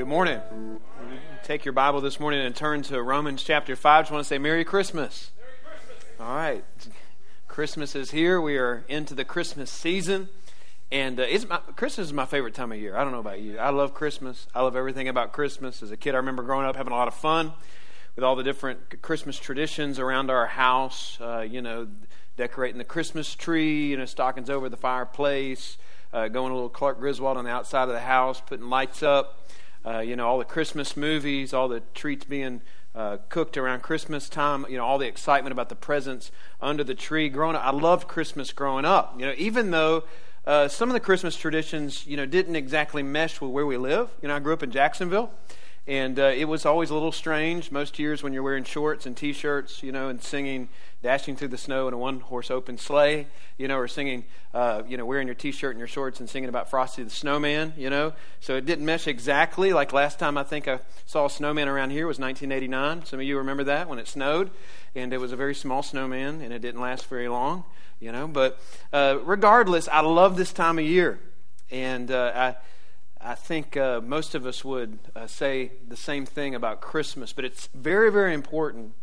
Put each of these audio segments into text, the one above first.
good morning. Take your Bible this morning and turn to Romans chapter 5. I just want to say Merry Christmas. All right. Christmas is here. We are into the Christmas season. And uh, my, Christmas is my favorite time of year. I don't know about you. I love Christmas. I love everything about Christmas. As a kid, I remember growing up having a lot of fun with all the different Christmas traditions around our house. Uh, you know, decorating the Christmas tree, you know, stockings over the fireplace, uh, going a little Clark Griswold on the outside of the house, putting lights up. Uh, you know, all the Christmas movies, all the treats being uh, cooked around Christmas time. You know, all the excitement about the presents under the tree. Growing up, I loved Christmas growing up. You know, even though uh, some of the Christmas traditions, you know, didn't exactly mesh with where we live. You know, I grew up in Jacksonville. And uh, it was always a little strange most years when you're wearing shorts and t shirts, you know, and singing Dashing Through the Snow in a one horse open sleigh, you know, or singing, uh, you know, wearing your t shirt and your shorts and singing about Frosty the Snowman, you know. So it didn't mesh exactly. Like last time I think I saw a snowman around here was 1989. Some of you remember that when it snowed. And it was a very small snowman and it didn't last very long, you know. But uh, regardless, I love this time of year. And uh, I I think uh, most of us would uh, say the same thing about Christmas, but it's very, very important.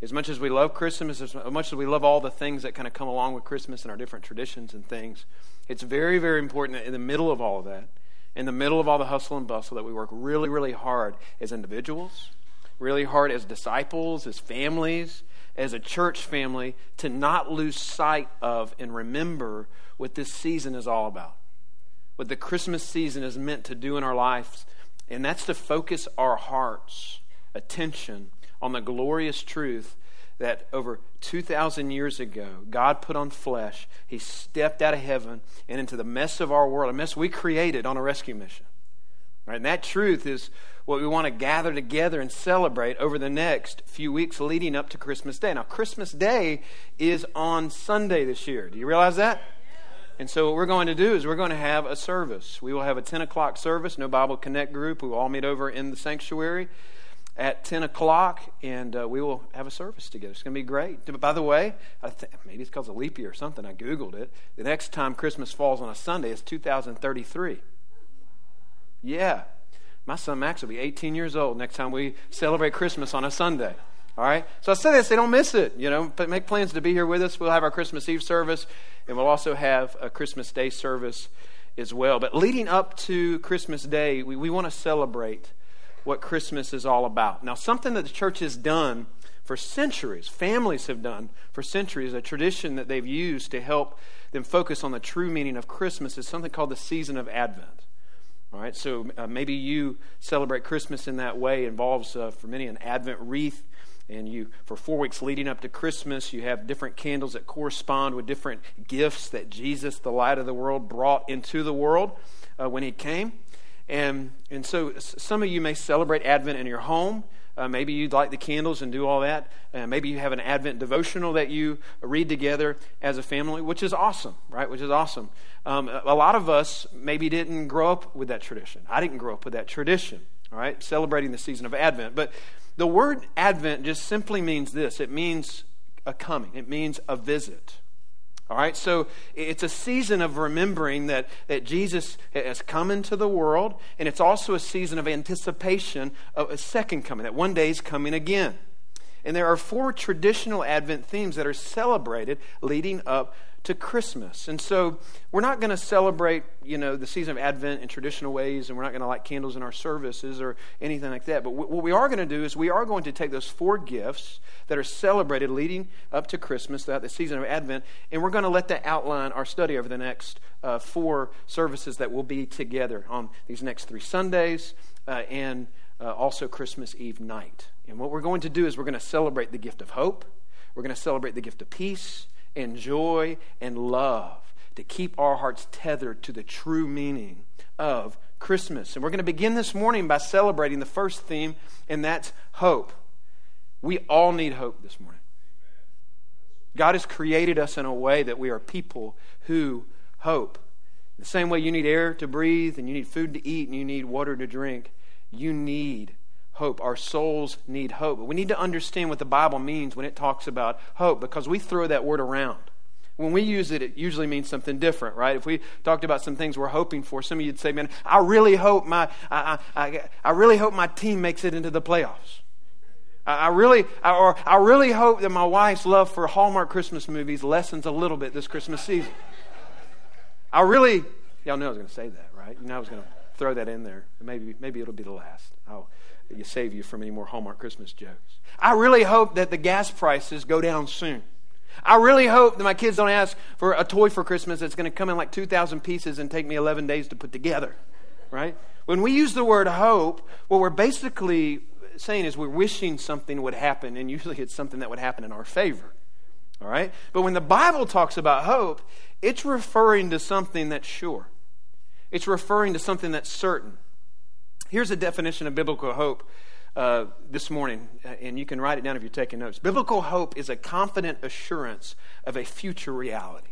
As much as we love Christmas, as much as we love all the things that kind of come along with Christmas and our different traditions and things, it's very, very important that in the middle of all of that, in the middle of all the hustle and bustle, that we work really, really hard as individuals, really hard as disciples, as families, as a church family, to not lose sight of and remember what this season is all about what the Christmas season is meant to do in our lives, and that's to focus our hearts' attention on the glorious truth that over 2,000 years ago, God put on flesh. He stepped out of heaven and into the mess of our world, a mess we created on a rescue mission. Right? And that truth is what we want to gather together and celebrate over the next few weeks leading up to Christmas Day. Now, Christmas Day is on Sunday this year. Do you realize that? And so, what we're going to do is we're going to have a service. We will have a 10 o'clock service, no Bible Connect group. We will all meet over in the sanctuary at 10 o'clock, and uh, we will have a service together. It's going to be great. By the way, th- maybe it's because of leap year or something. I Googled it. The next time Christmas falls on a Sunday is 2033. Yeah. My son Max will be 18 years old next time we celebrate Christmas on a Sunday. All right? So I say this, they don't miss it. You know, but make plans to be here with us. We'll have our Christmas Eve service, and we'll also have a Christmas Day service as well. But leading up to Christmas Day, we, we want to celebrate what Christmas is all about. Now, something that the church has done for centuries, families have done for centuries, a tradition that they've used to help them focus on the true meaning of Christmas is something called the season of Advent. All right, so uh, maybe you celebrate Christmas in that way. It involves, uh, for many, an Advent wreath and you for four weeks leading up to christmas you have different candles that correspond with different gifts that jesus the light of the world brought into the world uh, when he came and and so some of you may celebrate advent in your home uh, maybe you'd light the candles and do all that. Uh, maybe you have an Advent devotional that you read together as a family, which is awesome, right? Which is awesome. Um, a lot of us maybe didn't grow up with that tradition. I didn't grow up with that tradition, all right? Celebrating the season of Advent. But the word Advent just simply means this it means a coming, it means a visit. All right, so it's a season of remembering that, that Jesus has come into the world, and it's also a season of anticipation of a second coming, that one day is coming again. And there are four traditional Advent themes that are celebrated leading up to Christmas. And so we're not going to celebrate, you know, the season of Advent in traditional ways, and we're not going to light candles in our services or anything like that. But what we are going to do is we are going to take those four gifts that are celebrated leading up to Christmas, throughout the season of Advent, and we're going to let that outline our study over the next uh, four services that will be together on these next three Sundays uh, and uh, also Christmas Eve night. And what we're going to do is we're going to celebrate the gift of hope. We're going to celebrate the gift of peace and joy and love to keep our hearts tethered to the true meaning of Christmas. And we're going to begin this morning by celebrating the first theme, and that's hope. We all need hope this morning. God has created us in a way that we are people who hope. The same way you need air to breathe, and you need food to eat, and you need water to drink, you need hope. Our souls need hope. We need to understand what the Bible means when it talks about hope because we throw that word around. When we use it, it usually means something different, right? If we talked about some things we're hoping for, some of you'd say, "Man, I really hope my I, I, I really hope my team makes it into the playoffs." I really, or I really hope that my wife's love for Hallmark Christmas movies lessens a little bit this Christmas season. I really, y'all know I was going to say that, right? You know I was going to throw that in there. Maybe, maybe it'll be the last. I'll you save you from any more Hallmark Christmas jokes. I really hope that the gas prices go down soon. I really hope that my kids don't ask for a toy for Christmas that's going to come in like 2,000 pieces and take me 11 days to put together, right? When we use the word hope, what we're basically saying is we're wishing something would happen, and usually it's something that would happen in our favor. All right? But when the Bible talks about hope, it's referring to something that's sure, it's referring to something that's certain. Here's a definition of biblical hope uh, this morning, uh, and you can write it down if you're taking notes. Biblical hope is a confident assurance of a future reality.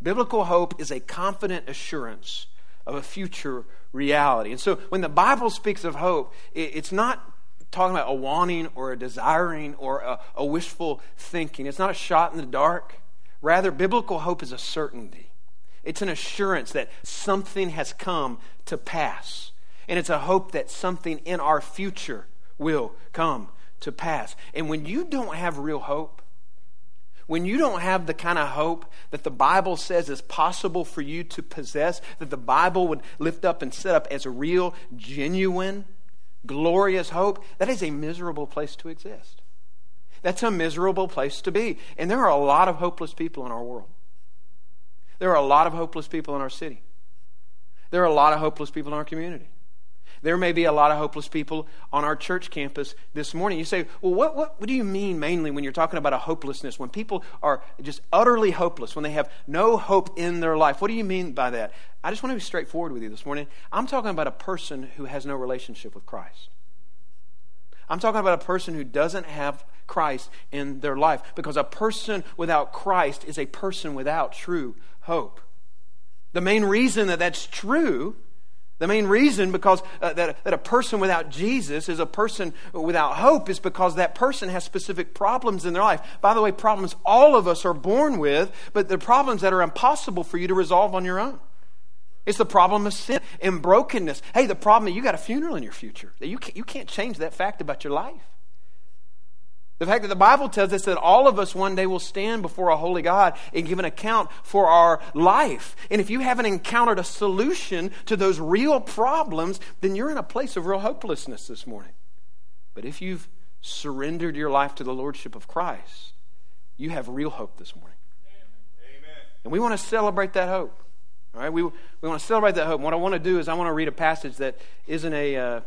Biblical hope is a confident assurance of a future reality. And so when the Bible speaks of hope, it's not talking about a wanting or a desiring or a, a wishful thinking. It's not a shot in the dark. Rather, biblical hope is a certainty. It's an assurance that something has come to pass. And it's a hope that something in our future will come to pass. And when you don't have real hope, when you don't have the kind of hope that the Bible says is possible for you to possess, that the Bible would lift up and set up as a real, genuine, glorious hope, that is a miserable place to exist. That's a miserable place to be. And there are a lot of hopeless people in our world. There are a lot of hopeless people in our city. There are a lot of hopeless people in our community. There may be a lot of hopeless people on our church campus this morning. You say, well, what, what, what do you mean mainly when you're talking about a hopelessness? When people are just utterly hopeless, when they have no hope in their life, what do you mean by that? I just want to be straightforward with you this morning. I'm talking about a person who has no relationship with Christ. I'm talking about a person who doesn't have Christ in their life because a person without Christ is a person without true hope. The main reason that that's true the main reason because uh, that, that a person without Jesus is a person without hope is because that person has specific problems in their life. By the way, problems all of us are born with, but they're problems that are impossible for you to resolve on your own. It's the problem of sin and brokenness. Hey, the problem is you got a funeral in your future. You can't, you can't change that fact about your life. The fact that the Bible tells us that all of us one day will stand before a holy God and give an account for our life. And if you haven't encountered a solution to those real problems, then you're in a place of real hopelessness this morning. But if you've surrendered your life to the Lordship of Christ, you have real hope this morning. Amen. And we want to celebrate that hope. All right, we, we want to celebrate that hope. And what I want to do is I want to read a passage that isn't a, uh,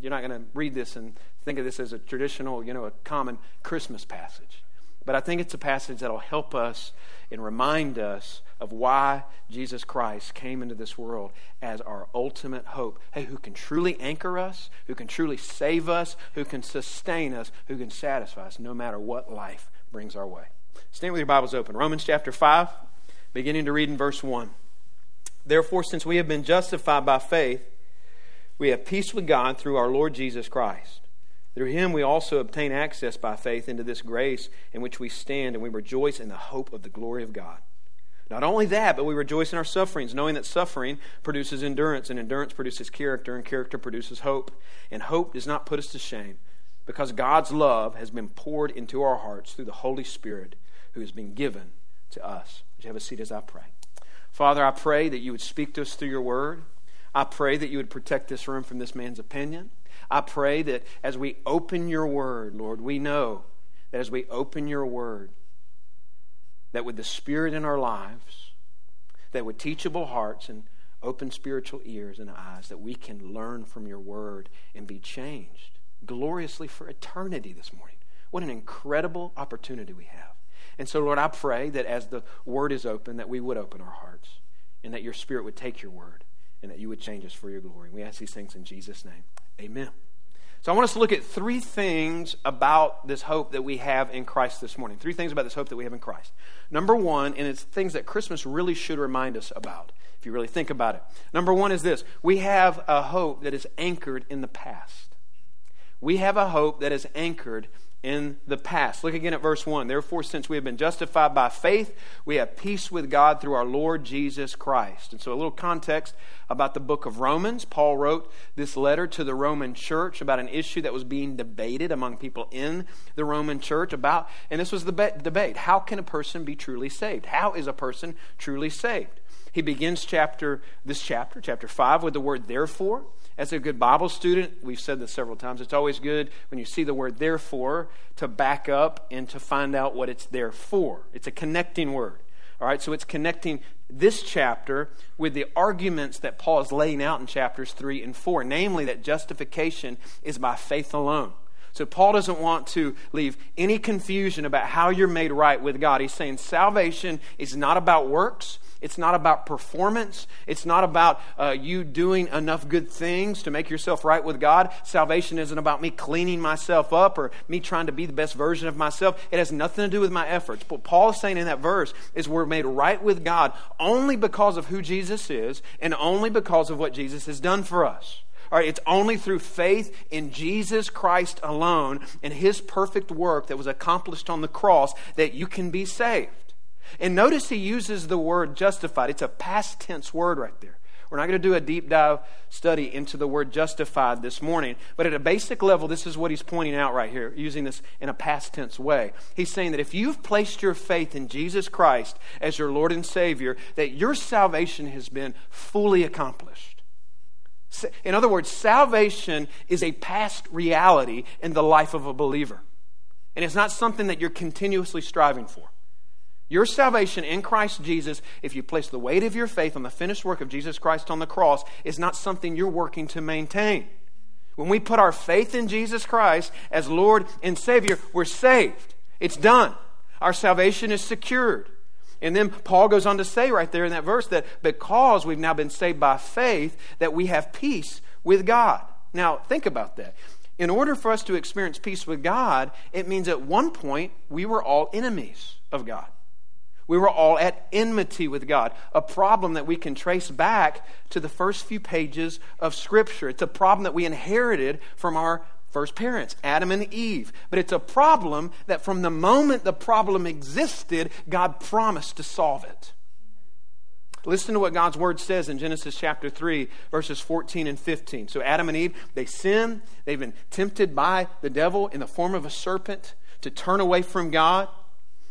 you're not going to read this and think of this as a traditional, you know, a common Christmas passage. But I think it's a passage that'll help us and remind us of why Jesus Christ came into this world as our ultimate hope. Hey, who can truly anchor us, who can truly save us, who can sustain us, who can satisfy us no matter what life brings our way. Stand with your Bibles open. Romans chapter 5, beginning to read in verse 1. Therefore, since we have been justified by faith, we have peace with God through our Lord Jesus Christ. Through him we also obtain access by faith into this grace in which we stand, and we rejoice in the hope of the glory of God. Not only that, but we rejoice in our sufferings, knowing that suffering produces endurance, and endurance produces character, and character produces hope. And hope does not put us to shame, because God's love has been poured into our hearts through the Holy Spirit who has been given to us. Would you have a seat as I pray? Father, I pray that you would speak to us through your word. I pray that you would protect this room from this man's opinion. I pray that as we open your word, Lord, we know that as we open your word, that with the Spirit in our lives, that with teachable hearts and open spiritual ears and eyes, that we can learn from your word and be changed gloriously for eternity this morning. What an incredible opportunity we have. And so, Lord, I pray that as the word is open, that we would open our hearts and that your spirit would take your word and that you would change us for your glory. We ask these things in Jesus' name. Amen. So I want us to look at three things about this hope that we have in Christ this morning. Three things about this hope that we have in Christ. Number one, and it's things that Christmas really should remind us about, if you really think about it. Number one is this we have a hope that is anchored in the past. We have a hope that is anchored in the past. Look again at verse 1. Therefore, since we have been justified by faith, we have peace with God through our Lord Jesus Christ. And so, a little context about the book of Romans. Paul wrote this letter to the Roman church about an issue that was being debated among people in the Roman church about, and this was the debate how can a person be truly saved? How is a person truly saved? He begins chapter this chapter, chapter 5, with the word therefore. As a good Bible student, we've said this several times, it's always good when you see the word therefore to back up and to find out what it's there for. It's a connecting word. All right, so it's connecting this chapter with the arguments that Paul is laying out in chapters 3 and 4, namely that justification is by faith alone. So Paul doesn't want to leave any confusion about how you're made right with God. He's saying salvation is not about works. It's not about performance. It's not about uh, you doing enough good things to make yourself right with God. Salvation isn't about me cleaning myself up or me trying to be the best version of myself. It has nothing to do with my efforts. What Paul is saying in that verse is we're made right with God only because of who Jesus is and only because of what Jesus has done for us. All right, it's only through faith in Jesus Christ alone and his perfect work that was accomplished on the cross that you can be saved. And notice he uses the word justified. It's a past tense word right there. We're not going to do a deep dive study into the word justified this morning, but at a basic level, this is what he's pointing out right here, using this in a past tense way. He's saying that if you've placed your faith in Jesus Christ as your Lord and Savior, that your salvation has been fully accomplished. In other words, salvation is a past reality in the life of a believer. And it's not something that you're continuously striving for. Your salvation in Christ Jesus, if you place the weight of your faith on the finished work of Jesus Christ on the cross, is not something you're working to maintain. When we put our faith in Jesus Christ as Lord and Savior, we're saved. It's done. Our salvation is secured. And then Paul goes on to say right there in that verse that because we've now been saved by faith, that we have peace with God. Now, think about that. In order for us to experience peace with God, it means at one point we were all enemies of God. We were all at enmity with God, a problem that we can trace back to the first few pages of Scripture. It's a problem that we inherited from our first parents, Adam and Eve. But it's a problem that from the moment the problem existed, God promised to solve it. Listen to what God's word says in Genesis chapter 3, verses 14 and 15. So, Adam and Eve, they sin. They've been tempted by the devil in the form of a serpent to turn away from God.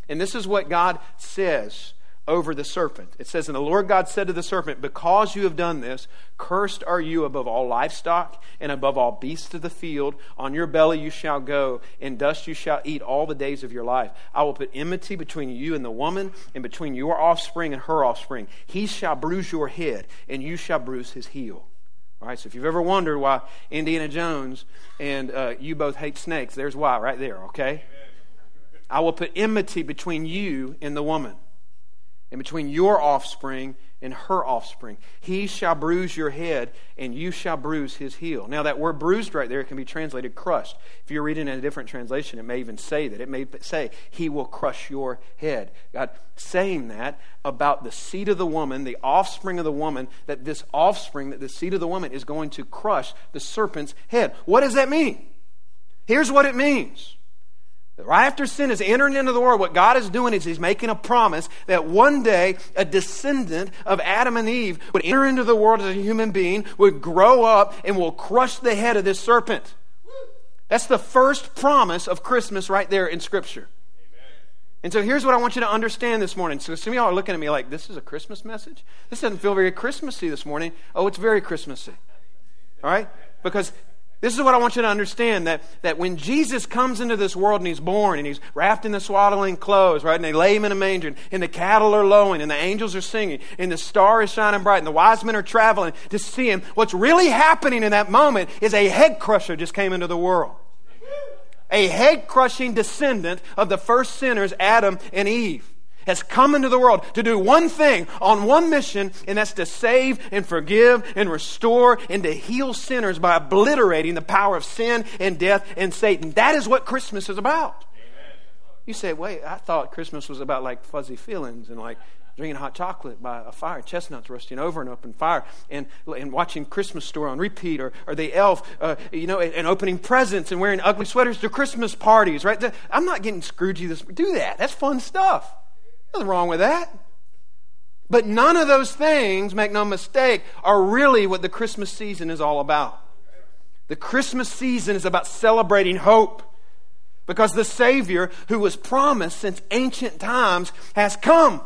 And this is what God says over the serpent. It says, And the Lord God said to the serpent, Because you have done this, cursed are you above all livestock and above all beasts of the field. On your belly you shall go, and dust you shall eat all the days of your life. I will put enmity between you and the woman, and between your offspring and her offspring. He shall bruise your head, and you shall bruise his heel. All right, so if you've ever wondered why Indiana Jones and uh, you both hate snakes, there's why right there, okay? I will put enmity between you and the woman, and between your offspring and her offspring. He shall bruise your head, and you shall bruise his heel. Now, that word bruised right there can be translated crushed. If you're reading in a different translation, it may even say that. It may say, He will crush your head. God saying that about the seed of the woman, the offspring of the woman, that this offspring, that the seed of the woman is going to crush the serpent's head. What does that mean? Here's what it means Right after sin is entering into the world, what God is doing is He's making a promise that one day a descendant of Adam and Eve would enter into the world as a human being, would grow up, and will crush the head of this serpent. That's the first promise of Christmas right there in Scripture. And so here's what I want you to understand this morning. So some of y'all are looking at me like, this is a Christmas message? This doesn't feel very Christmassy this morning. Oh, it's very Christmassy. All right? Because this is what I want you to understand that, that when Jesus comes into this world and he's born and he's wrapped in the swaddling clothes, right, and they lay him in a manger and, and the cattle are lowing and the angels are singing and the star is shining bright and the wise men are traveling to see him, what's really happening in that moment is a head crusher just came into the world. A head crushing descendant of the first sinners, Adam and Eve has come into the world to do one thing on one mission, and that's to save and forgive and restore and to heal sinners by obliterating the power of sin and death and Satan. That is what Christmas is about. Amen. You say, wait, I thought Christmas was about like fuzzy feelings and like drinking hot chocolate by a fire, chestnuts roasting over an open fire, and, and watching Christmas Story on repeat, or, or The Elf, uh, you know, and, and, opening presents and wearing ugly sweaters to Christmas parties, right? I'm not getting Scroogey this. Do that. That's fun stuff. Nothing wrong with that. But none of those things, make no mistake, are really what the Christmas season is all about. The Christmas season is about celebrating hope. Because the Savior who was promised since ancient times has come.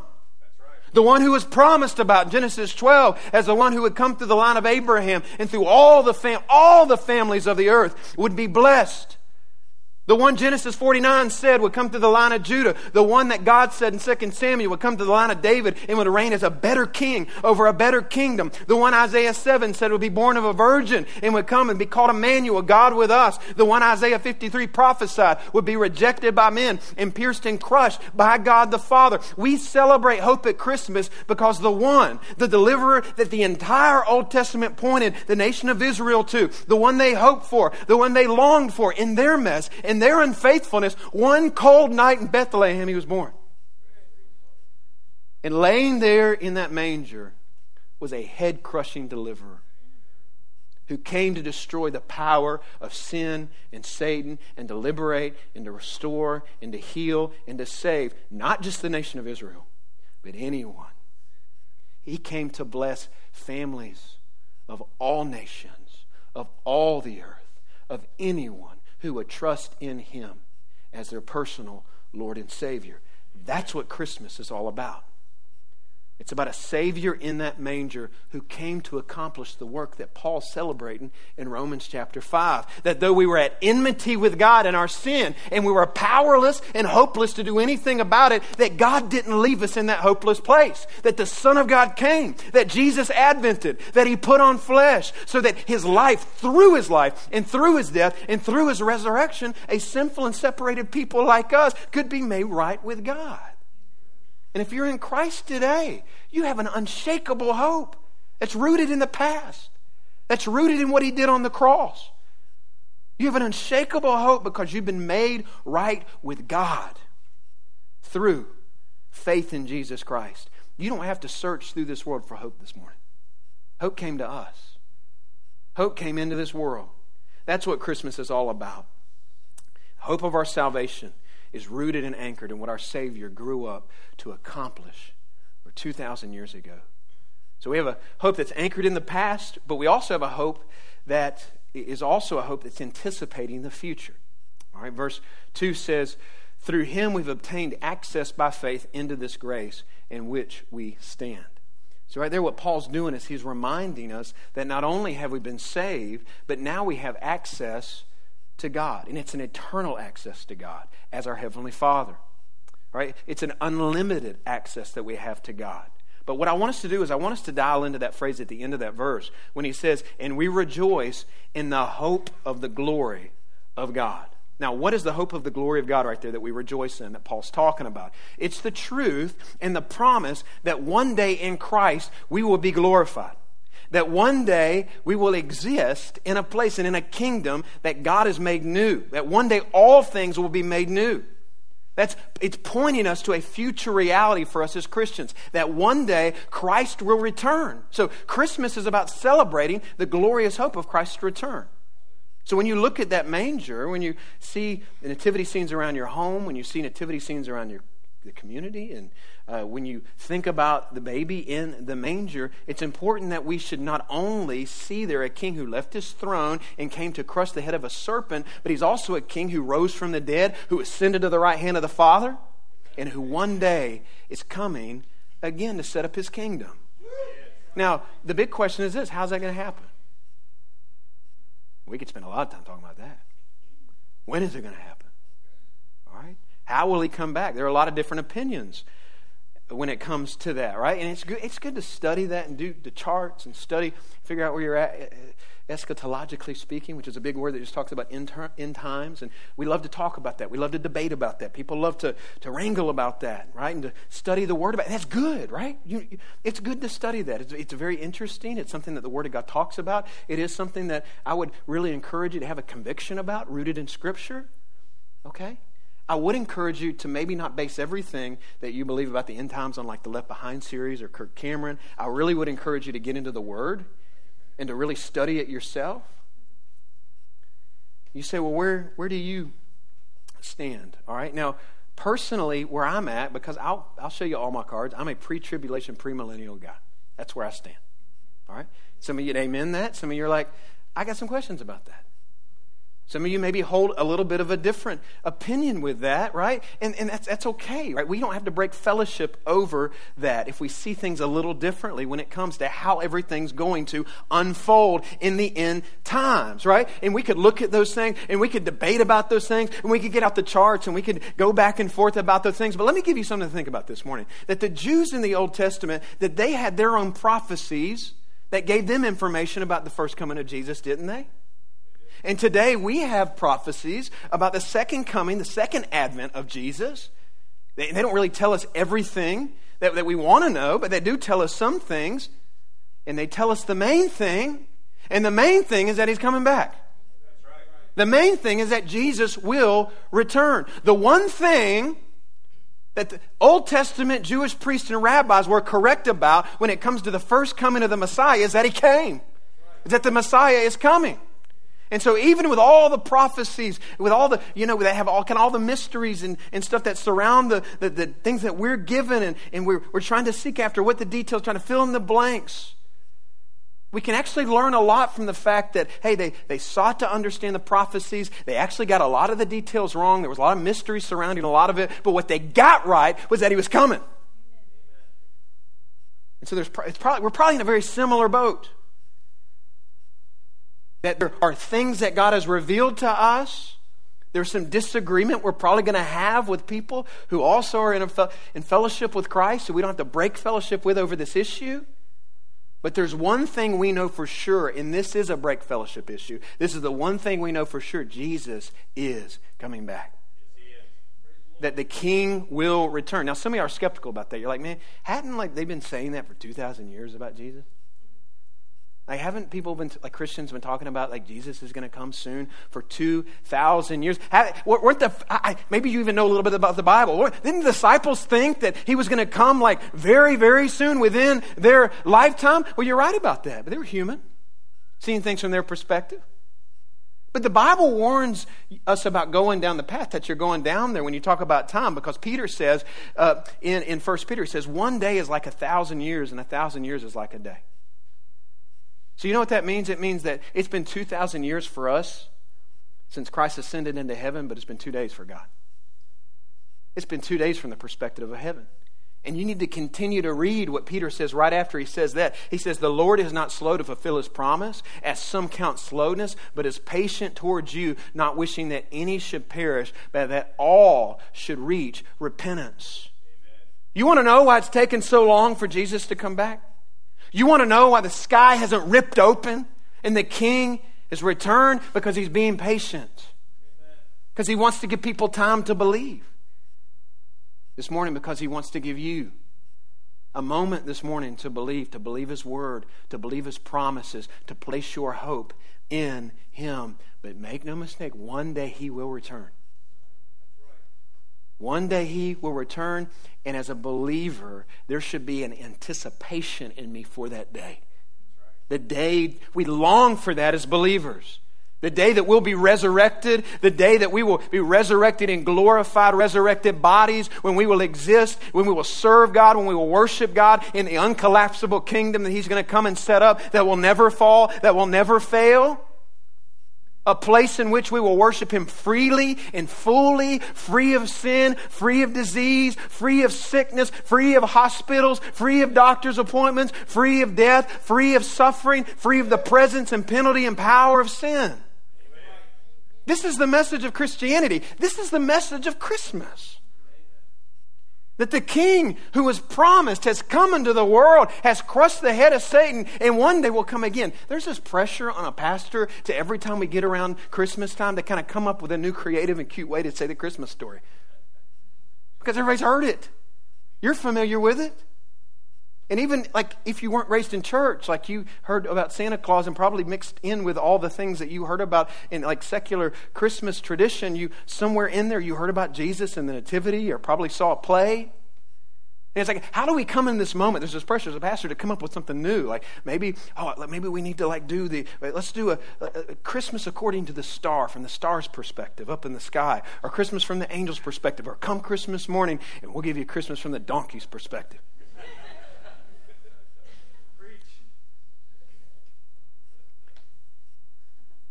The one who was promised about Genesis 12 as the one who would come through the line of Abraham and through all the, fam- all the families of the earth would be blessed. The one Genesis 49 said would come through the line of Judah. The one that God said in 2 Samuel would come to the line of David and would reign as a better king over a better kingdom. The one Isaiah 7 said would be born of a virgin and would come and be called Emmanuel, God with us. The one Isaiah 53 prophesied would be rejected by men and pierced and crushed by God the Father. We celebrate hope at Christmas because the one, the deliverer that the entire Old Testament pointed the nation of Israel to, the one they hoped for, the one they longed for in their mess, in their unfaithfulness, one cold night in Bethlehem, he was born. And laying there in that manger was a head crushing deliverer who came to destroy the power of sin and Satan and to liberate and to restore and to heal and to save not just the nation of Israel, but anyone. He came to bless families of all nations, of all the earth, of anyone who would trust in Him as their personal Lord and Savior. That's what Christmas is all about. It's about a Savior in that manger who came to accomplish the work that Paul's celebrating in Romans chapter 5. That though we were at enmity with God in our sin and we were powerless and hopeless to do anything about it, that God didn't leave us in that hopeless place. That the Son of God came, that Jesus advented, that He put on flesh so that His life, through His life and through His death and through His resurrection, a sinful and separated people like us could be made right with God. And if you're in Christ today, you have an unshakable hope that's rooted in the past, that's rooted in what He did on the cross. You have an unshakable hope because you've been made right with God through faith in Jesus Christ. You don't have to search through this world for hope this morning. Hope came to us, hope came into this world. That's what Christmas is all about. Hope of our salvation is rooted and anchored in what our Savior grew up to accomplish or 2,000 years ago. So we have a hope that's anchored in the past, but we also have a hope that is also a hope that's anticipating the future. All right, verse 2 says, Through him we've obtained access by faith into this grace in which we stand. So, right there, what Paul's doing is he's reminding us that not only have we been saved, but now we have access to God. And it's an eternal access to God as our Heavenly Father. Right? It's an unlimited access that we have to God. But what I want us to do is I want us to dial into that phrase at the end of that verse when he says, And we rejoice in the hope of the glory of God. Now, what is the hope of the glory of God right there that we rejoice in that Paul's talking about? It's the truth and the promise that one day in Christ we will be glorified that one day we will exist in a place and in a kingdom that God has made new. That one day all things will be made new. That's, it's pointing us to a future reality for us as Christians. That one day Christ will return. So Christmas is about celebrating the glorious hope of Christ's return. So when you look at that manger, when you see the nativity scenes around your home, when you see nativity scenes around your the community. And uh, when you think about the baby in the manger, it's important that we should not only see there a king who left his throne and came to crush the head of a serpent, but he's also a king who rose from the dead, who ascended to the right hand of the Father, and who one day is coming again to set up his kingdom. Now, the big question is this how's that going to happen? We could spend a lot of time talking about that. When is it going to happen? How will he come back? There are a lot of different opinions when it comes to that, right? And it's good, it's good to study that and do the charts and study, figure out where you're at eschatologically speaking, which is a big word that just talks about end, end, times. And we love to talk about that. We love to debate about that. People love to, to wrangle about that, right? And to study the Word about it. That's good, right? You, it's good to study that. It's, it's very interesting. It's something that the Word of God talks about. It is something that I would really encourage you to have a conviction about, rooted in Scripture, okay? I would encourage you to maybe not base everything that you believe about the end times on like the Left Behind series or Kirk Cameron. I really would encourage you to get into the Word and to really study it yourself. You say, well, where, where do you stand? All right. Now, personally, where I'm at, because I'll, I'll show you all my cards, I'm a pre tribulation, premillennial guy. That's where I stand. All right. Some of you amen that. Some of you are like, I got some questions about that. Some of you maybe hold a little bit of a different opinion with that, right? And, and that's, that's okay, right? We don't have to break fellowship over that if we see things a little differently when it comes to how everything's going to unfold in the end times, right? And we could look at those things and we could debate about those things and we could get out the charts and we could go back and forth about those things. But let me give you something to think about this morning. That the Jews in the Old Testament, that they had their own prophecies that gave them information about the first coming of Jesus, didn't they? And today we have prophecies about the second coming, the second advent of Jesus. They, they don't really tell us everything that, that we want to know, but they do tell us some things. And they tell us the main thing. And the main thing is that he's coming back. The main thing is that Jesus will return. The one thing that the Old Testament Jewish priests and rabbis were correct about when it comes to the first coming of the Messiah is that he came. Is that the Messiah is coming. And so, even with all the prophecies, with all the, you know, they have all kind all the mysteries and, and stuff that surround the, the, the things that we're given, and, and we're, we're trying to seek after what the details, trying to fill in the blanks. We can actually learn a lot from the fact that, hey, they, they sought to understand the prophecies. They actually got a lot of the details wrong. There was a lot of mystery surrounding a lot of it. But what they got right was that he was coming. And so there's, probably, we're probably in a very similar boat. That there are things that God has revealed to us. There's some disagreement we're probably going to have with people who also are in, a, in fellowship with Christ, who we don't have to break fellowship with over this issue. But there's one thing we know for sure, and this is a break fellowship issue. This is the one thing we know for sure Jesus is coming back. that the king will return. Now, some of you are skeptical about that. You're like, man, hadn't like they've been saying that for 2,000 years about Jesus? Like, haven't people been, like Christians, been talking about like Jesus is going to come soon for 2,000 years? weren't the, I, maybe you even know a little bit about the Bible. Didn't the disciples think that he was going to come like very, very soon within their lifetime? Well, you're right about that, but they were human, seeing things from their perspective. But the Bible warns us about going down the path that you're going down there when you talk about time, because Peter says uh, in, in 1 Peter, he says, one day is like a thousand years, and a thousand years is like a day. So, you know what that means? It means that it's been 2,000 years for us since Christ ascended into heaven, but it's been two days for God. It's been two days from the perspective of heaven. And you need to continue to read what Peter says right after he says that. He says, The Lord is not slow to fulfill his promise, as some count slowness, but is patient towards you, not wishing that any should perish, but that all should reach repentance. Amen. You want to know why it's taken so long for Jesus to come back? You want to know why the sky hasn't ripped open and the king has returned? Because he's being patient. Because he wants to give people time to believe. This morning, because he wants to give you a moment this morning to believe, to believe his word, to believe his promises, to place your hope in him. But make no mistake, one day he will return. One day he will return, and as a believer, there should be an anticipation in me for that day. The day we long for that as believers. The day that we'll be resurrected, the day that we will be resurrected in glorified, resurrected bodies, when we will exist, when we will serve God, when we will worship God in the uncollapsible kingdom that He's going to come and set up that will never fall, that will never fail a place in which we will worship Him freely and fully, free of sin, free of disease, free of sickness, free of hospitals, free of doctor's appointments, free of death, free of suffering, free of the presence and penalty and power of sin. Amen. This is the message of Christianity. This is the message of Christmas. That the king who was promised has come into the world, has crushed the head of Satan, and one day will come again. There's this pressure on a pastor to every time we get around Christmas time to kind of come up with a new creative and cute way to say the Christmas story. Because everybody's heard it. You're familiar with it. And even like if you weren't raised in church, like you heard about Santa Claus and probably mixed in with all the things that you heard about in like secular Christmas tradition, you somewhere in there you heard about Jesus and the Nativity or probably saw a play. And it's like, how do we come in this moment? There's this pressure as a pastor to come up with something new. Like maybe, oh, maybe we need to like do the, let's do a, a, Christmas according to the star, from the star's perspective up in the sky, or Christmas from the angel's perspective, or come Christmas morning and we'll give you Christmas from the donkey's perspective.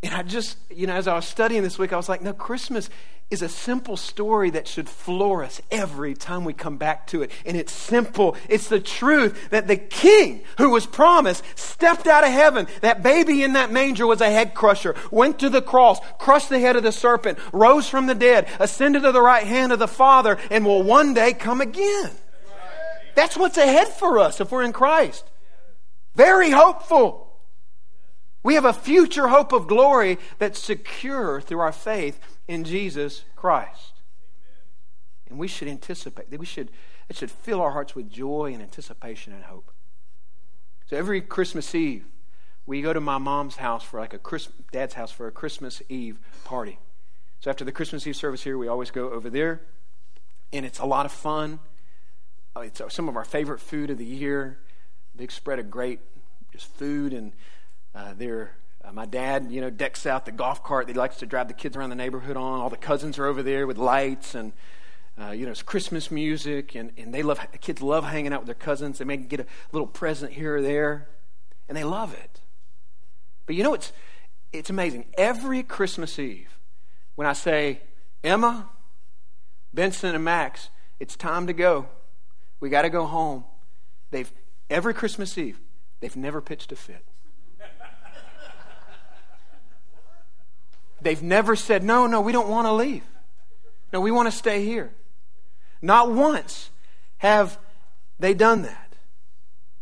And I just, you know, as I was studying this week, I was like, no, Christmas is a simple story that should floor us every time we come back to it. And it's simple. It's the truth that the king who was promised stepped out of heaven. That baby in that manger was a head crusher, went to the cross, crushed the head of the serpent, rose from the dead, ascended to the right hand of the Father, and will one day come again. That's what's ahead for us if we're in Christ. Very hopeful. We have a future hope of glory that's secure through our faith in Jesus Christ. And we should anticipate, that we should, it should fill our hearts with joy and anticipation and hope. So every Christmas Eve, we go to my mom's house for like a Christmas, dad's house for a Christmas Eve party. So after the Christmas Eve service here, we always go over there, and it's a lot of fun. Uh, it's some of our favorite food of the year. Big spread of great just food and uh, there, uh, my dad, you know, decks out the golf cart that he likes to drive the kids around the neighborhood on. All the cousins are over there with lights and, uh, you know, it's Christmas music, and, and they love, the kids love hanging out with their cousins. They may get a little present here or there, and they love it. But you know, it's, it's amazing. Every Christmas Eve, when I say, Emma, Benson, and Max, it's time to go. We got to go home. They've, every Christmas Eve, they've never pitched a fit. They've never said, no, no, we don't want to leave. No, we want to stay here. Not once have they done that.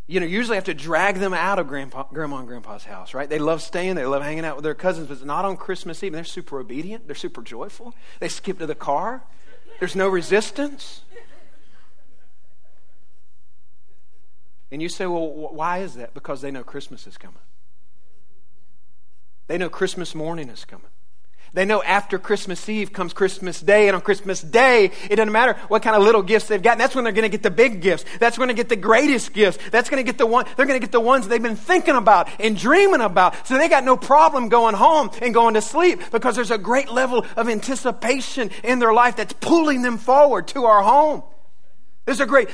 You know, usually I have to drag them out of grandpa, grandma and grandpa's house, right? They love staying, they love hanging out with their cousins, but it's not on Christmas Eve. They're super obedient, they're super joyful. They skip to the car, there's no resistance. And you say, well, why is that? Because they know Christmas is coming. They know Christmas morning is coming. They know after Christmas Eve comes Christmas Day, and on Christmas Day, it doesn't matter what kind of little gifts they've gotten. That's when they're going to get the big gifts. That's when they get the greatest gifts. That's going to get the one, they're going to get the ones they've been thinking about and dreaming about. So they got no problem going home and going to sleep because there's a great level of anticipation in their life that's pulling them forward to our home. There's a great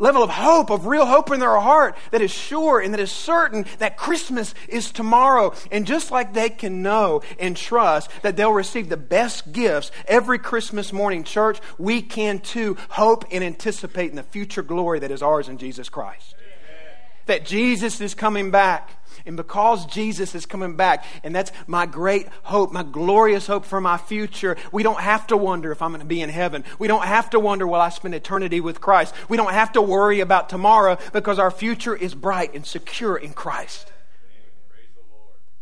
level of hope, of real hope in their heart that is sure and that is certain that Christmas is tomorrow. And just like they can know and trust that they'll receive the best gifts every Christmas morning, church, we can too hope and anticipate in the future glory that is ours in Jesus Christ. That Jesus is coming back and because Jesus is coming back, and that's my great hope, my glorious hope for my future, we don't have to wonder if I'm going to be in heaven. We don't have to wonder will I spend eternity with Christ. We don't have to worry about tomorrow because our future is bright and secure in Christ.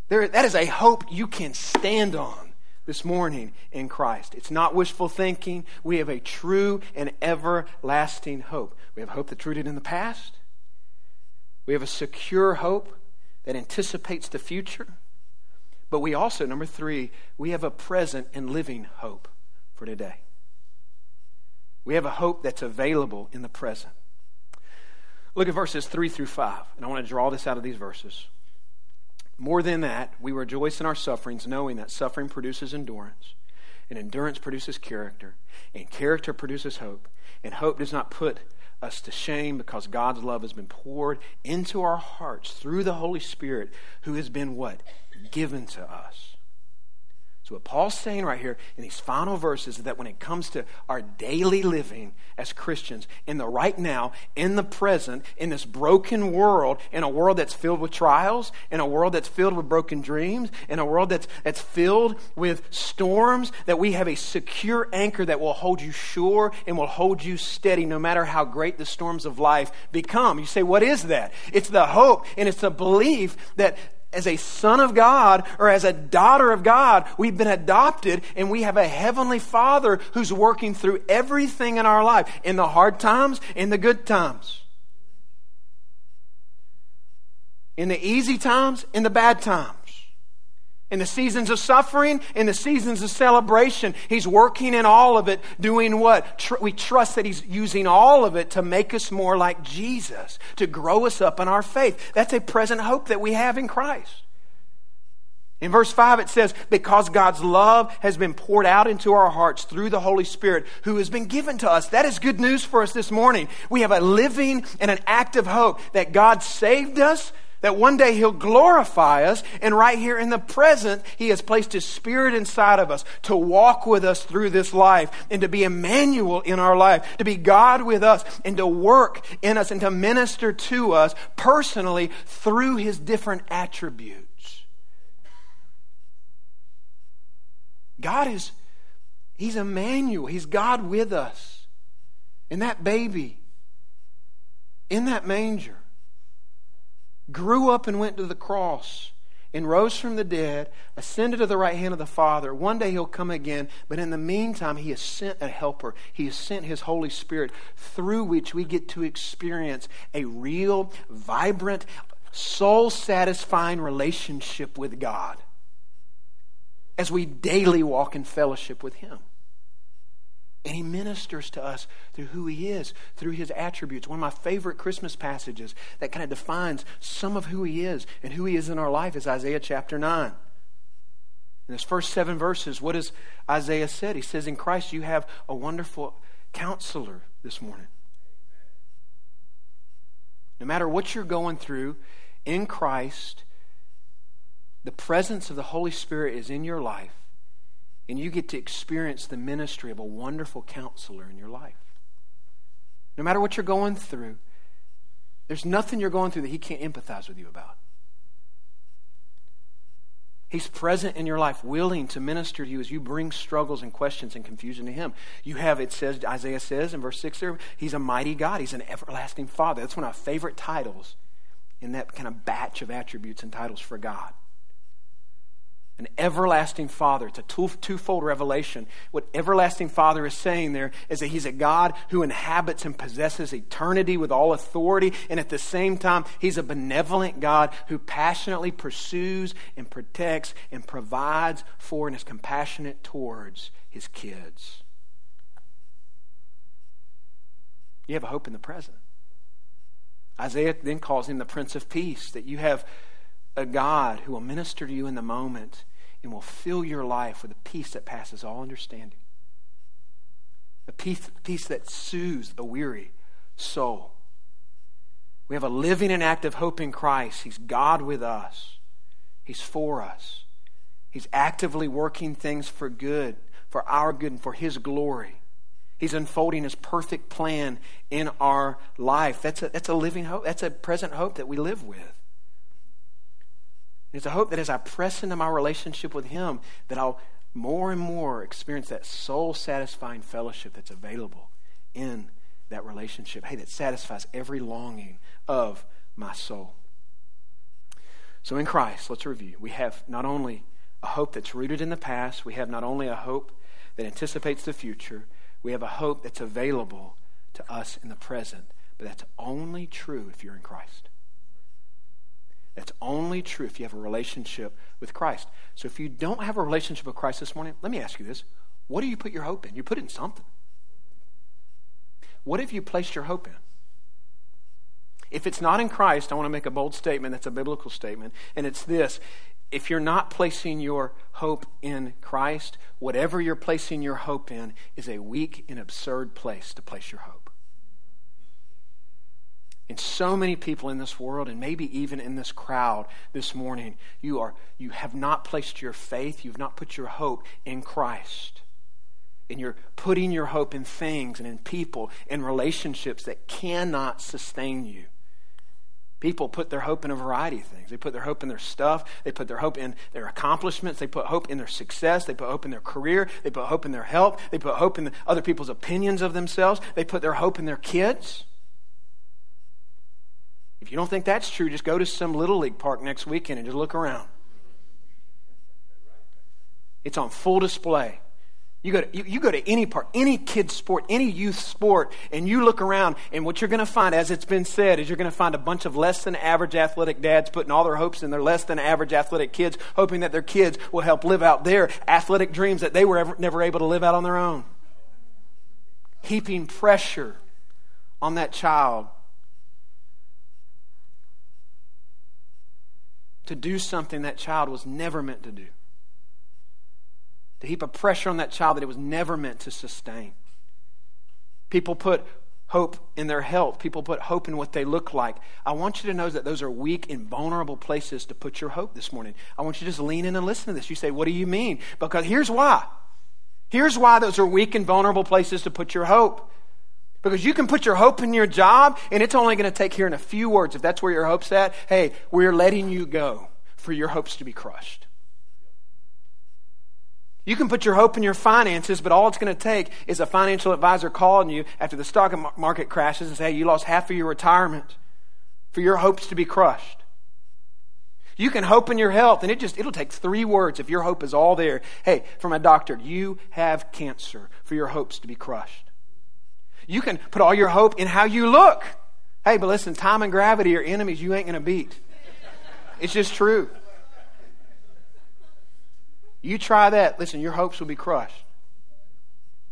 There, that is a hope you can stand on this morning in Christ. It's not wishful thinking. We have a true and everlasting hope. We have hope that's rooted in the past. We have a secure hope that anticipates the future. But we also, number three, we have a present and living hope for today. We have a hope that's available in the present. Look at verses 3 through 5, and I want to draw this out of these verses. More than that, we rejoice in our sufferings, knowing that suffering produces endurance, and endurance produces character, and character produces hope, and hope does not put us to shame because God's love has been poured into our hearts through the Holy Spirit who has been what? Given to us. So, what Paul's saying right here in these final verses is that when it comes to our daily living as Christians, in the right now, in the present, in this broken world, in a world that's filled with trials, in a world that's filled with broken dreams, in a world that's, that's filled with storms, that we have a secure anchor that will hold you sure and will hold you steady no matter how great the storms of life become. You say, What is that? It's the hope and it's the belief that as a son of God or as a daughter of God, we've been adopted and we have a heavenly father who's working through everything in our life, in the hard times, in the good times, in the easy times, in the bad times. In the seasons of suffering, in the seasons of celebration, He's working in all of it, doing what? Tr- we trust that He's using all of it to make us more like Jesus, to grow us up in our faith. That's a present hope that we have in Christ. In verse 5, it says, Because God's love has been poured out into our hearts through the Holy Spirit who has been given to us. That is good news for us this morning. We have a living and an active hope that God saved us that one day He'll glorify us, and right here in the present, He has placed His Spirit inside of us to walk with us through this life and to be Emmanuel in our life, to be God with us, and to work in us and to minister to us personally through His different attributes. God is, He's Emmanuel. He's God with us. In that baby, in that manger grew up and went to the cross and rose from the dead, ascended to the right hand of the Father. One day he'll come again, but in the meantime, he has sent a helper. He has sent his Holy Spirit through which we get to experience a real, vibrant, soul satisfying relationship with God as we daily walk in fellowship with him. And he ministers to us through who he is, through his attributes. One of my favorite Christmas passages that kind of defines some of who he is and who he is in our life is Isaiah chapter 9. In his first seven verses, what does Isaiah said? He says, In Christ you have a wonderful counselor this morning. No matter what you're going through, in Christ, the presence of the Holy Spirit is in your life and you get to experience the ministry of a wonderful counselor in your life. No matter what you're going through, there's nothing you're going through that He can't empathize with you about. He's present in your life, willing to minister to you as you bring struggles and questions and confusion to Him. You have, it says, Isaiah says in verse 6 there, He's a mighty God. He's an everlasting Father. That's one of my favorite titles in that kind of batch of attributes and titles for God an everlasting Father. It's a twofold revelation. What everlasting Father is saying there is that He's a God who inhabits and possesses eternity with all authority, and at the same time, He's a benevolent God who passionately pursues and protects and provides for and is compassionate towards His kids. You have a hope in the present. Isaiah then calls him the Prince of Peace, that you have a God who will minister to you in the moment and will fill your life with a peace that passes all understanding. A peace, peace that soothes a weary soul. We have a living and active hope in Christ. He's God with us, He's for us. He's actively working things for good, for our good, and for His glory. He's unfolding His perfect plan in our life. That's a, that's a living hope. That's a present hope that we live with. It's a hope that as I press into my relationship with Him, that I'll more and more experience that soul satisfying fellowship that's available in that relationship. Hey, that satisfies every longing of my soul. So in Christ, let's review. We have not only a hope that's rooted in the past, we have not only a hope that anticipates the future, we have a hope that's available to us in the present. But that's only true if you're in Christ. That's only true if you have a relationship with Christ. So if you don't have a relationship with Christ this morning, let me ask you this. What do you put your hope in? You put it in something. What have you placed your hope in? If it's not in Christ, I want to make a bold statement that's a biblical statement, and it's this. If you're not placing your hope in Christ, whatever you're placing your hope in is a weak and absurd place to place your hope. And so many people in this world, and maybe even in this crowd this morning, you, are, you have not placed your faith, you've not put your hope in Christ. And you're putting your hope in things and in people and relationships that cannot sustain you. People put their hope in a variety of things. They put their hope in their stuff. They put their hope in their accomplishments. They put hope in their success. They put hope in their career. They put hope in their health. They put hope in other people's opinions of themselves. They put their hope in their kids. If you don't think that's true, just go to some Little League park next weekend and just look around. It's on full display. You go, to, you, you, go to any part, any kid sport, any youth sport, and you look around, and what you're going to find, as it's been said, is you're going to find a bunch of less than average athletic dads putting all their hopes in their less than average athletic kids, hoping that their kids will help live out their athletic dreams that they were ever, never able to live out on their own. Heaping pressure on that child to do something that child was never meant to do to heap a pressure on that child that it was never meant to sustain. People put hope in their health. People put hope in what they look like. I want you to know that those are weak and vulnerable places to put your hope this morning. I want you to just lean in and listen to this. You say, What do you mean? Because here's why. Here's why those are weak and vulnerable places to put your hope. Because you can put your hope in your job, and it's only going to take here in a few words, if that's where your hope's at, hey, we're letting you go for your hopes to be crushed. You can put your hope in your finances, but all it's going to take is a financial advisor calling you after the stock market crashes and say, hey, you lost half of your retirement for your hopes to be crushed. You can hope in your health, and it just it'll take three words if your hope is all there. Hey, from a doctor, you have cancer for your hopes to be crushed. You can put all your hope in how you look. Hey, but listen, time and gravity are enemies you ain't gonna beat. It's just true. You try that, listen, your hopes will be crushed.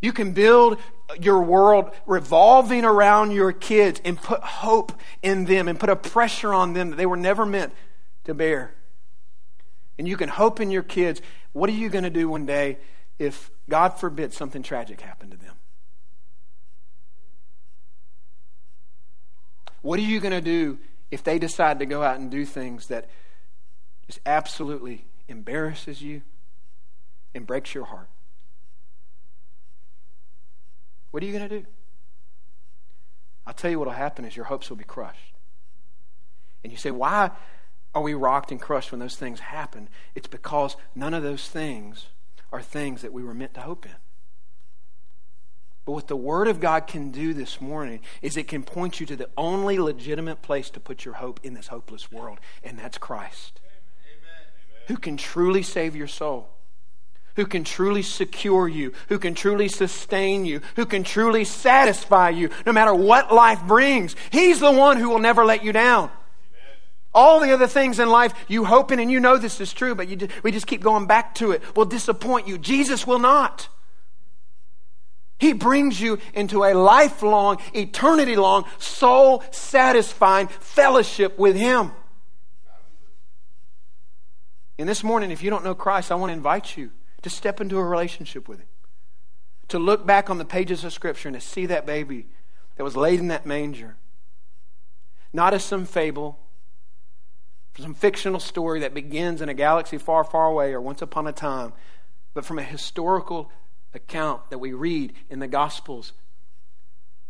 You can build your world revolving around your kids and put hope in them and put a pressure on them that they were never meant to bear. And you can hope in your kids. What are you going to do one day if, God forbid, something tragic happened to them? What are you going to do if they decide to go out and do things that just absolutely embarrasses you? and breaks your heart. What are you going to do? I'll tell you what will happen is your hopes will be crushed. And you say, why are we rocked and crushed when those things happen? It's because none of those things are things that we were meant to hope in. But what the Word of God can do this morning is it can point you to the only legitimate place to put your hope in this hopeless world, and that's Christ, Amen. who can truly save your soul who can truly secure you, who can truly sustain you, who can truly satisfy you, no matter what life brings. He's the one who will never let you down. All the other things in life you hope in, and you know this is true, but you, we just keep going back to it, will disappoint you. Jesus will not. He brings you into a lifelong, eternity long, soul satisfying fellowship with Him. And this morning, if you don't know Christ, I want to invite you to step into a relationship with Him. To look back on the pages of Scripture and to see that baby that was laid in that manger. Not as some fable, some fictional story that begins in a galaxy far, far away or once upon a time, but from a historical account that we read in the Gospels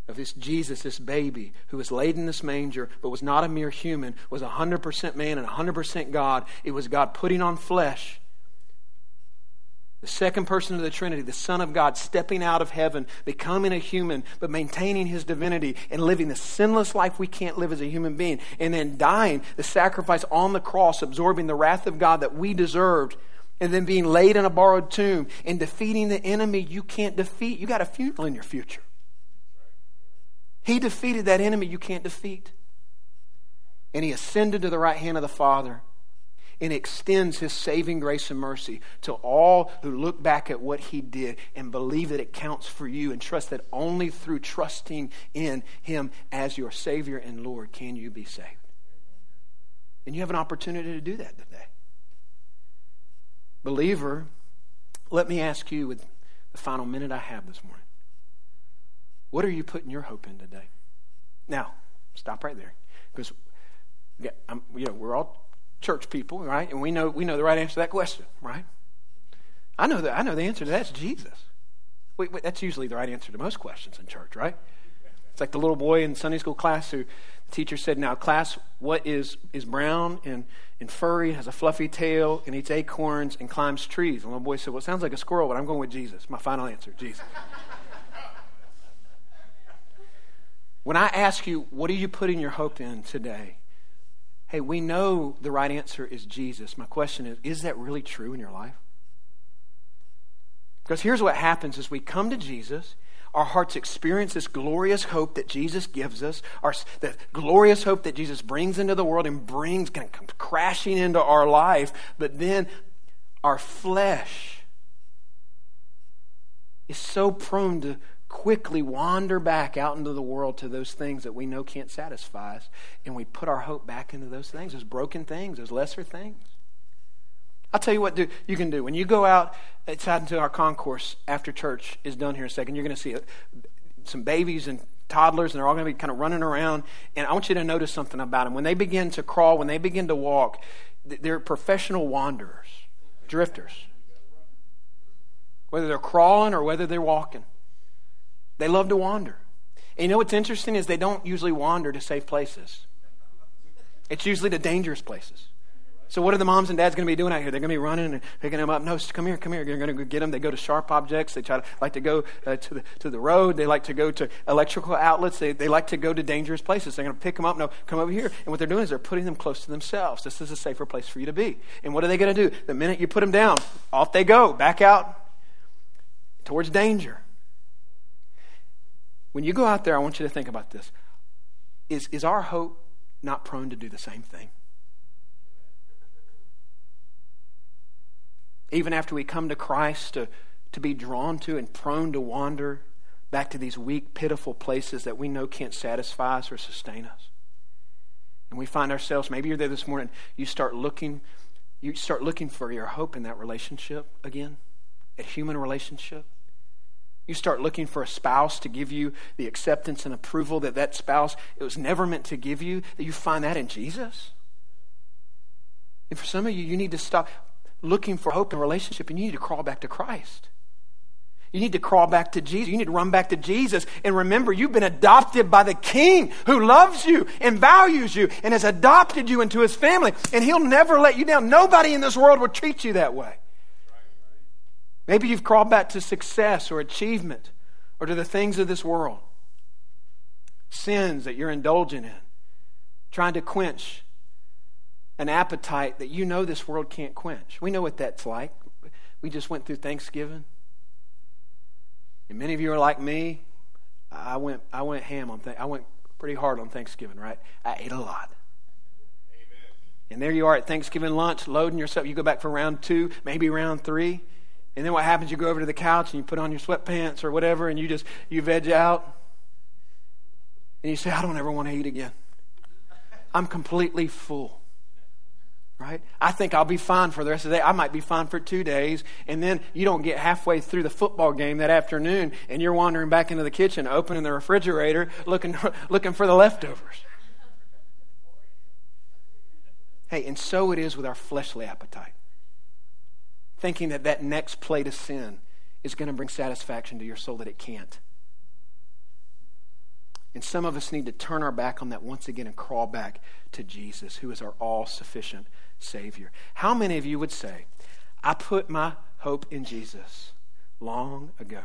of this Jesus, this baby, who was laid in this manger, but was not a mere human, was 100% man and 100% God. It was God putting on flesh the second person of the Trinity, the Son of God, stepping out of heaven, becoming a human, but maintaining his divinity and living the sinless life we can't live as a human being, and then dying, the sacrifice on the cross, absorbing the wrath of God that we deserved, and then being laid in a borrowed tomb and defeating the enemy you can't defeat. You got a funeral in your future. He defeated that enemy you can't defeat. And he ascended to the right hand of the Father and extends his saving grace and mercy to all who look back at what he did and believe that it counts for you and trust that only through trusting in him as your Savior and Lord can you be saved. And you have an opportunity to do that today. Believer, let me ask you with the final minute I have this morning what are you putting your hope in today? Now, stop right there. Because yeah, you know, we're all church people, right? And we know we know the right answer to that question, right? I know that I know the answer to that's Jesus. Wait, wait, that's usually the right answer to most questions in church, right? It's like the little boy in Sunday school class who the teacher said, Now, class, what is is brown and, and furry, has a fluffy tail, and eats acorns and climbs trees? And the little boy said, Well, it sounds like a squirrel, but I'm going with Jesus. My final answer, Jesus. when I ask you, what are you putting your hope in today? Hey, we know the right answer is Jesus. My question is is that really true in your life? Because here's what happens as we come to Jesus, our hearts experience this glorious hope that Jesus gives us, our, the glorious hope that Jesus brings into the world and brings kind of comes crashing into our life, but then our flesh is so prone to quickly wander back out into the world to those things that we know can't satisfy us, and we put our hope back into those things, those broken things, those lesser things. I'll tell you what do, you can do. When you go out it's out into our concourse after church is done here in a second, you're going to see uh, some babies and toddlers, and they're all going to be kind of running around. And I want you to notice something about them. When they begin to crawl, when they begin to walk, they're professional wanderers, drifters. Whether they're crawling or whether they're walking. They love to wander. And you know what's interesting is they don't usually wander to safe places. It's usually to dangerous places. So what are the moms and dads going to be doing out here? They're going to be running and picking them up. No, come here, come here. You're going to get them. They go to sharp objects. They try to like to go uh, to the to the road. They like to go to electrical outlets. They, they like to go to dangerous places. They're going to pick them up. No, come over here. And what they're doing is they're putting them close to themselves. This is a safer place for you to be. And what are they going to do? The minute you put them down, off they go, back out towards danger. When you go out there, I want you to think about this. Is, is our hope not prone to do the same thing? Even after we come to Christ, to, to be drawn to and prone to wander back to these weak, pitiful places that we know can't satisfy us or sustain us. And we find ourselves, maybe you're there this morning, you start looking, you start looking for your hope in that relationship again, a human relationship. You start looking for a spouse to give you the acceptance and approval that that spouse it was never meant to give you, that you find that in Jesus. And for some of you, you need to stop looking for hope in relationship and you need to crawl back to Christ. You need to crawl back to Jesus. You need to run back to Jesus. And remember, you've been adopted by the King who loves you and values you and has adopted you into his family. And he'll never let you down. Nobody in this world will treat you that way. Maybe you've crawled back to success or achievement or to the things of this world. Sins that you're indulging in, trying to quench an appetite that you know this world can't quench. We know what that's like. We just went through Thanksgiving. And many of you are like me. I went, I went ham on th- I went pretty hard on Thanksgiving, right? I ate a lot. Amen. And there you are at Thanksgiving lunch, loading yourself. You go back for round two, maybe round three. And then what happens? You go over to the couch and you put on your sweatpants or whatever, and you just you veg out, and you say, "I don't ever want to eat again. I'm completely full." Right? I think I'll be fine for the rest of the day. I might be fine for two days, and then you don't get halfway through the football game that afternoon, and you're wandering back into the kitchen, opening the refrigerator, looking looking for the leftovers. Hey, and so it is with our fleshly appetite thinking that that next plate of sin is going to bring satisfaction to your soul that it can't. And some of us need to turn our back on that once again and crawl back to Jesus, who is our all sufficient Savior. How many of you would say, I put my hope in Jesus long ago?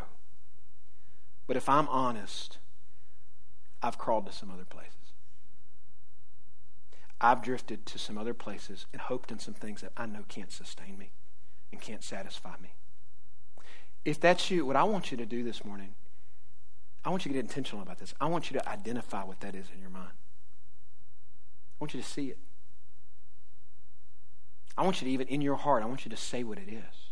But if I'm honest, I've crawled to some other places. I've drifted to some other places and hoped in some things that I know can't sustain me and can't satisfy me. If that's you, what I want you to do this morning, I want you to get intentional about this. I want you to identify what that is in your mind. I want you to see it. I want you to even in your heart, I want you to say what it is.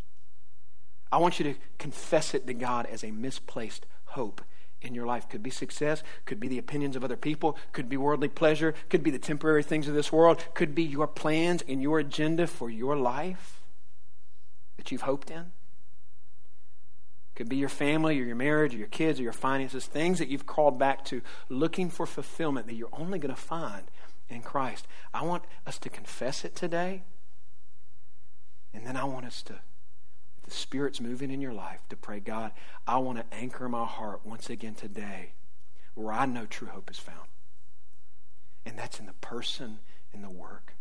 I want you to confess it to God as a misplaced hope in your life. Could be success, could be the opinions of other people, could be worldly pleasure, could be the temporary things of this world, could be your plans and your agenda for your life that you've hoped in. Could be your family or your marriage or your kids or your finances, things that you've called back to looking for fulfillment that you're only going to find in Christ. I want us to confess it today. And then I want us to, if the Spirit's moving in your life, to pray, God, I want to anchor my heart once again today where I know true hope is found. And that's in the person and the work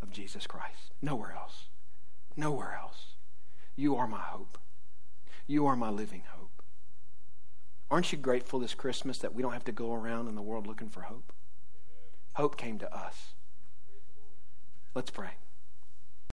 of Jesus Christ. Nowhere else. Nowhere else. You are my hope. You are my living hope. Aren't you grateful this Christmas that we don't have to go around in the world looking for hope? Hope came to us. Let's pray.